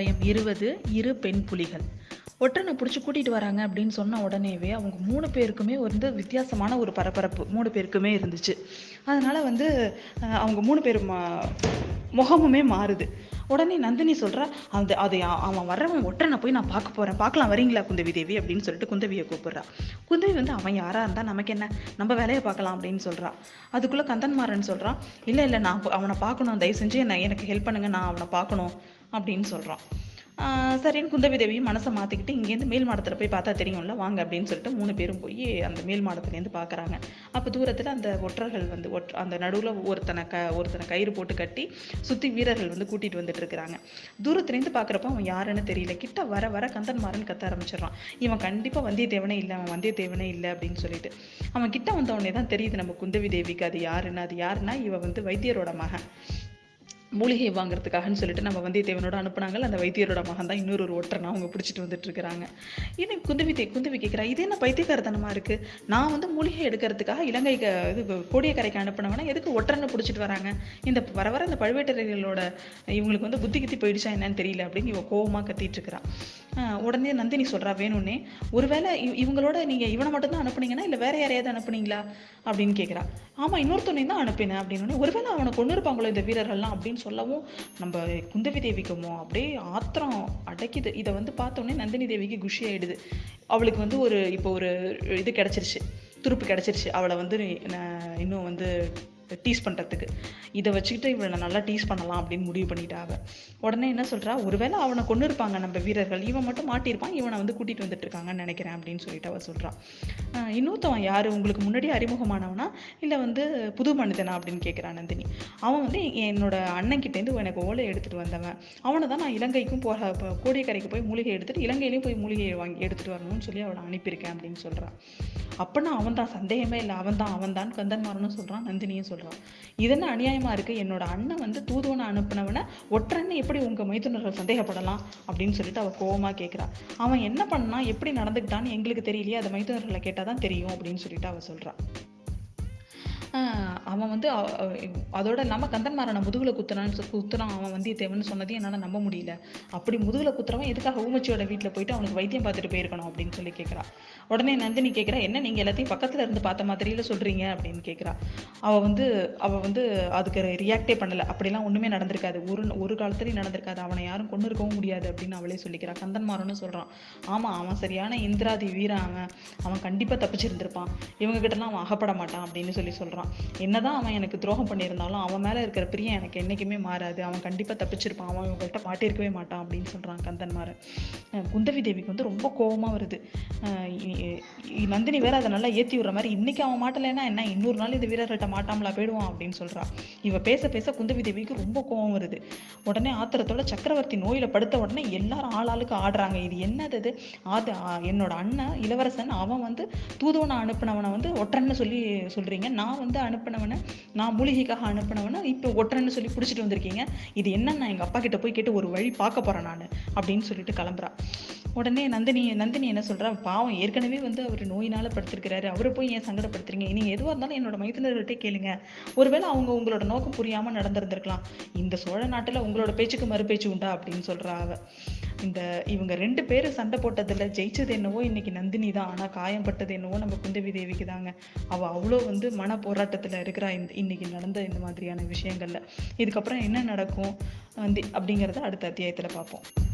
அத்தியாயம் இருபது இரு பெண் புலிகள். ஒற்றனை பிடிச்சி கூட்டிகிட்டு வராங்க அப்படின்னு சொன்ன உடனேவே அவங்க மூணு பேருக்குமே வந்து வித்தியாசமான ஒரு பரபரப்பு மூணு பேருக்குமே இருந்துச்சு. அதனால் வந்து அவங்க மூணு பேர் மா முகமுமே மாறுது. உடனே நந்தினி சொல்கிறா அந்த அது அவன் வர்றவன் ஒற்றனை போய் நான் பார்க்க போகிறேன் பார்க்கலாம் வரீங்களா குந்தவி தேவி அப்படின்னு சொல்லிட்டு குந்தவியை கூப்பிட்றான் குந்தவி வந்து அவன் யாராக இருந்தால் நமக்கு என்ன? நம்ம வேலையை பார்க்கலாம் அப்படின்னு சொல்கிறான் அதுக்குள்ளே கந்தன்மாறன் சொல்கிறான் இல்லை இல்லை நான் அவனை பார்க்கணும். தயவு செஞ்சு என்ன எனக்கு ஹெல்ப் பண்ணுங்கள் நான் அவனை பார்க்கணும் அப்படின்னு சொல்கிறான் சரின்னு குந்தவி தேவியும் மனசை மாற்றிக்கிட்டு இங்கேருந்து மேல் மாடத்தில் போய் பார்த்தா தெரியும்ல வாங்க அப்படின்னு சொல்லிட்டு மூணு பேரும் போய் அந்த மேல் மாடத்துலேருந்து பார்க்குறாங்க. அப்போ தூரத்தில் அந்த ஒற்றர்கள் வந்து ஒற்ற அந்த நடுவில் ஒருத்தனை க ஒருத்தனை கயிறு போட்டு கட்டி சுற்றி வீரர்கள் வந்து கூட்டிகிட்டு வந்துட்டு இருக்கிறாங்க. தூரத்துலேருந்து பார்க்குறப்ப அவன் யாருன்னு தெரியல. கிட்ட வர வர கந்தன்மாறன் கத்த ஆரம்பிச்சிடறான். இவன் கண்டிப்பாக வந்தியத்தேவனே இல்லை அவன் வந்தியத்தேவனே இல்லை அப்படின்னு சொல்லிட்டு. அவன் கிட்ட வந்தவொடனே தான் தெரியுது நம்ம குந்தவி தேவிக்கு அது யாருன்னு அது யாருன்னா இவன் வந்து வைத்தியரோட மகன். மூலிகை வாங்குறதுக்காகன்னு சொல்லிட்டு நம்ம வந்தியத்தேவனோட அனுப்புனாங்க அந்த வைத்தியரோட மகன் தான் இன்னொரு ஒரு ஒற்றனை அவங்க பிடிச்சிட்டு வந்துட்டு இருக்கிறாங்க இன்னும் குந்தவி தே குந்தவி கேட்குறா இது என்ன பைத்தியக்காரத்தனமா இருக்கு? நான் வந்து மூலிகை எடுக்கிறதுக்காக இலங்கைக்கு இது கோடியக்கரைக்கு அனுப்பினவனா எதுக்கு ஒற்றனை பிடிச்சிட்டு வராங்க? இந்த வர வர இந்த பழுவேட்டரையர்களோட இவங்களுக்கு வந்து புத்தி கித்தி போயிடுச்சா என்னன்னு தெரியல அப்படின்னு இவ கோவமாக கத்திட்டு இருக்கிறான் உடனே நந்தினி சொல்கிறா வேணும்னே. ஒருவேளை இவ- இவங்களோட நீங்கள் இவனை மட்டும் தான் அனுப்புனீங்கன்னா இல்லை வேற யாரையாவது அனுப்புனீங்களா? அப்படின்னு கேட்குறா ஆமாம் இன்னொருத்தனையும் தான் அனுப்பினேன் அப்படின்னு. ஒருவேளை அவனை கொண்டு இருப்பாங்களோ இந்த வீரர்கள்லாம் அப்படின்னு சொல்லவும் நம்ம குந்தவி தேவிக்குமோ அப்படியே ஆத்திரம் அடைக்குது. இதை வந்து பார்த்தோன்னே நந்தினி தேவிக்கு குஷி ஆகிடுது அவளுக்கு வந்து ஒரு இப்போ ஒரு இது கிடச்சிருச்சு. துருப்பு கிடச்சிருச்சு. அவளை வந்து இன்னும் வந்து டீஸ் பண்ணுறதுக்கு இதை வச்சுக்கிட்டு இவளை நான் நல்லா டீஸ் பண்ணலாம் அப்படின்னு முடிவு பண்ணிட்டாங்க. உடனே என்ன சொல்கிறா ஒருவேளை அவனை கொண்டு இருப்பாங்க நம்ம வீரர்கள். இவன் மட்டும் மாட்டியிருப்பான். இவனை வந்து கூட்டிகிட்டு வந்துட்டு இருக்காங்கன்னு நினைக்கிறேன் அப்படின்னு சொல்லிட்டு அவள் சொல்கிறான் இன்னொருத்தவன் யார்? உங்களுக்கு முன்னாடி அறிமுகமானவனா? இல்லை வந்து புது மனிதனா அப்படின்னு கேட்குறான் நந்தினி. அவன் வந்து என்னோட அண்ணன் கிட்டேருந்து எனக்கு ஓலை எடுத்துகிட்டு வந்தவன். அவனை தான் நான் இலங்கைக்கும் போக இப்போ கோடியக்கரைக்கு போய் மூலிகை எடுத்துகிட்டு இலங்கையிலையும் போய் மூலிகையை வாங்கி எடுத்துகிட்டு வரணும்னு சொல்லி அவனை அனுப்பியிருக்கேன் அப்படின்னு சொல்கிறான் அப்போனா அவன் தான் சந்தேகமே இல்லை. அவன் தான் அவன் தான் கந்தன்மாரனும் சொல்கிறான் நந்தினியும் சொல்கிறான் சொல்கிறான் இது என்ன அநியாயமா இருக்கு? என்னோட அண்ணன் வந்து தூதுவனை அனுப்பினவனை ஒற்றன்னு எப்படி உங்க மைத்துனர்கள் சந்தேகப்படலாம்? அப்படின்னு சொல்லிட்டு அவ கோவமா கேட்கிறா அவன் என்ன பண்ணா எப்படி நடந்துக்கிட்டான்னு எங்களுக்கு தெரியலையே. அதை மைத்துனர்களை கேட்டாதான் தெரியும் அப்படின்னு சொல்லிட்டு அவ சொல்கிறான் அவன் வந்து அதோட இல்லாமல் கந்தன்மாரனை முதுகில் குத்துறான்னு குத்துறான் அவன் வந்து வந்தியத்தேவன் சொன்னதையும் என்னால் நம்ப முடியல. அப்படி முதுகில் குத்துறவன் எதுக்காக ஊமச்சியோட வீட்டில் போயிட்டு அவனுக்கு வைத்தியம் பார்த்துட்டு போயிருக்கணும் அப்படின்னு சொல்லி கேட்குறான் உடனே நந்தினி கேட்குறா என்ன நீங்கள் எல்லாத்தையும் பக்கத்தில் இருந்து பார்த்த மாதிரியில சொல்கிறீங்க அப்படின்னு கேட்குறா அவள் வந்து அவள் வந்து அதுக்கு ரியாக்டே பண்ணலை. அப்படிலாம் ஒன்றுமே நடந்திருக்காது. ஒரு ஒரு காலத்துலேயும் நடந்திருக்காது. அவனை யாரும் கொண்டு இருக்கவும் முடியாது அப்படின்னு அவளே சொல்லிக்கிறா. கந்தன்மாரன்னு சொல்கிறான் ஆமாம் அவன் சரியான இந்திராதி வீரன் அவன். அவன் கண்டிப்பாக தப்பிச்சிருந்திருப்பான். இவங்ககிட்டலாம் அவன் அகப்பட மாட்டான் அப்படின்னு சொல்லி சொல்கிறான் சொல்றான். என்னதான் அவன் எனக்கு துரோகம் பண்ணியிருந்தாலும் அவன் மேல இருக்கிற பிரியம் எனக்கு என்னைக்குமே மாறாது. அவன் கண்டிப்பாக தப்பிச்சிருப்பான். அவன் இவங்கள்ட்ட மாட்டியிருக்கவே மாட்டான் அப்படின்னு சொல்றான் கந்தன்மாரன் அஹ் குந்தவி தேவிக்கு வந்து ரொம்ப கோபமாக வருது. நந்தினி வேற அதை நல்லா ஏற்றி விடுற மாதிரி இன்னைக்கு அவன் மாட்டலைன்னா என்ன இன்னொரு நாள் இந்த வீரர்கிட்ட மாட்டாமலா போயிடுவான் அப்படின்னு சொல்கிறான் இவ பேச பேச குந்தவி தேவிக்கு ரொம்ப கோவம் வருது. உடனே ஆத்திரத்தோட சக்கரவர்த்தி நோயில் படுத்த உடனே எல்லாரும் ஆளாளுக்கு ஆடுறாங்க. இது என்னது அது ஆ, என்னோட அண்ணன் இளவரசன் அவன் வந்து தூதுவனை அனுப்பினவனை வந்து ஒற்றன்னு சொல்லி சொல்கிறீங்க நான் வந்து அனுப்பினவனை நான் மூலிகைக்காக அனுப்பினவனை இப்போ ஒற்றன்னு சொல்லி பிடிச்சிட்டு வந்திருக்கீங்க. இது என்னன்னு நான் எங்கள் அப்பா கிட்ட போய் கேட்டு ஒரு வழி பார்க்க போகிறேன் நான் அப்படின்னு சொல்லிட்டு கிளம்புறா. உடனே நந்தினி நந்தினி என்ன சொல்கிறா பாவம் ஏற்கனவே வந்து அவர் நோயினால் படுத்திருக்கிறாரு. அவரை போய் ஏன் சங்கடப்படுத்துறீங்க? நீங்கள் எதுவாக இருந்தாலும் என்னோட மைத்துனர்கிட்டே கேளுங்க. ஒருவேளை அவங்க உங்களோட நோக்கம் புரியாமல் நடந்திருந்திருக்கலாம். இந்த சோழ நாட்டில் உங்களோட பேச்சுக்கு மறுபேச்சு உண்டா? அப்படின்னு சொல்கிறா அவ. இந்த இவங்க ரெண்டு பேரும் சண்டை போட்டதில் ஜெயிச்சது என்னவோ இன்னைக்கு நந்தினி தான். ஆனால் காயம்பட்டது என்னவோ நம்ம குந்தவி தேவிக்கு தாங்க. அவள் அவ்வளோ வந்து மன போராட்டத்தில் இருக்கிறா. இந்த இன்னைக்கு நடந்த இந்த மாதிரியான விஷயங்கள்ல. இதுக்கப்புறம் என்ன நடக்கும்? வந்து அப்படிங்கிறத அடுத்த அத்தியாயத்தில் பார்ப்போம்.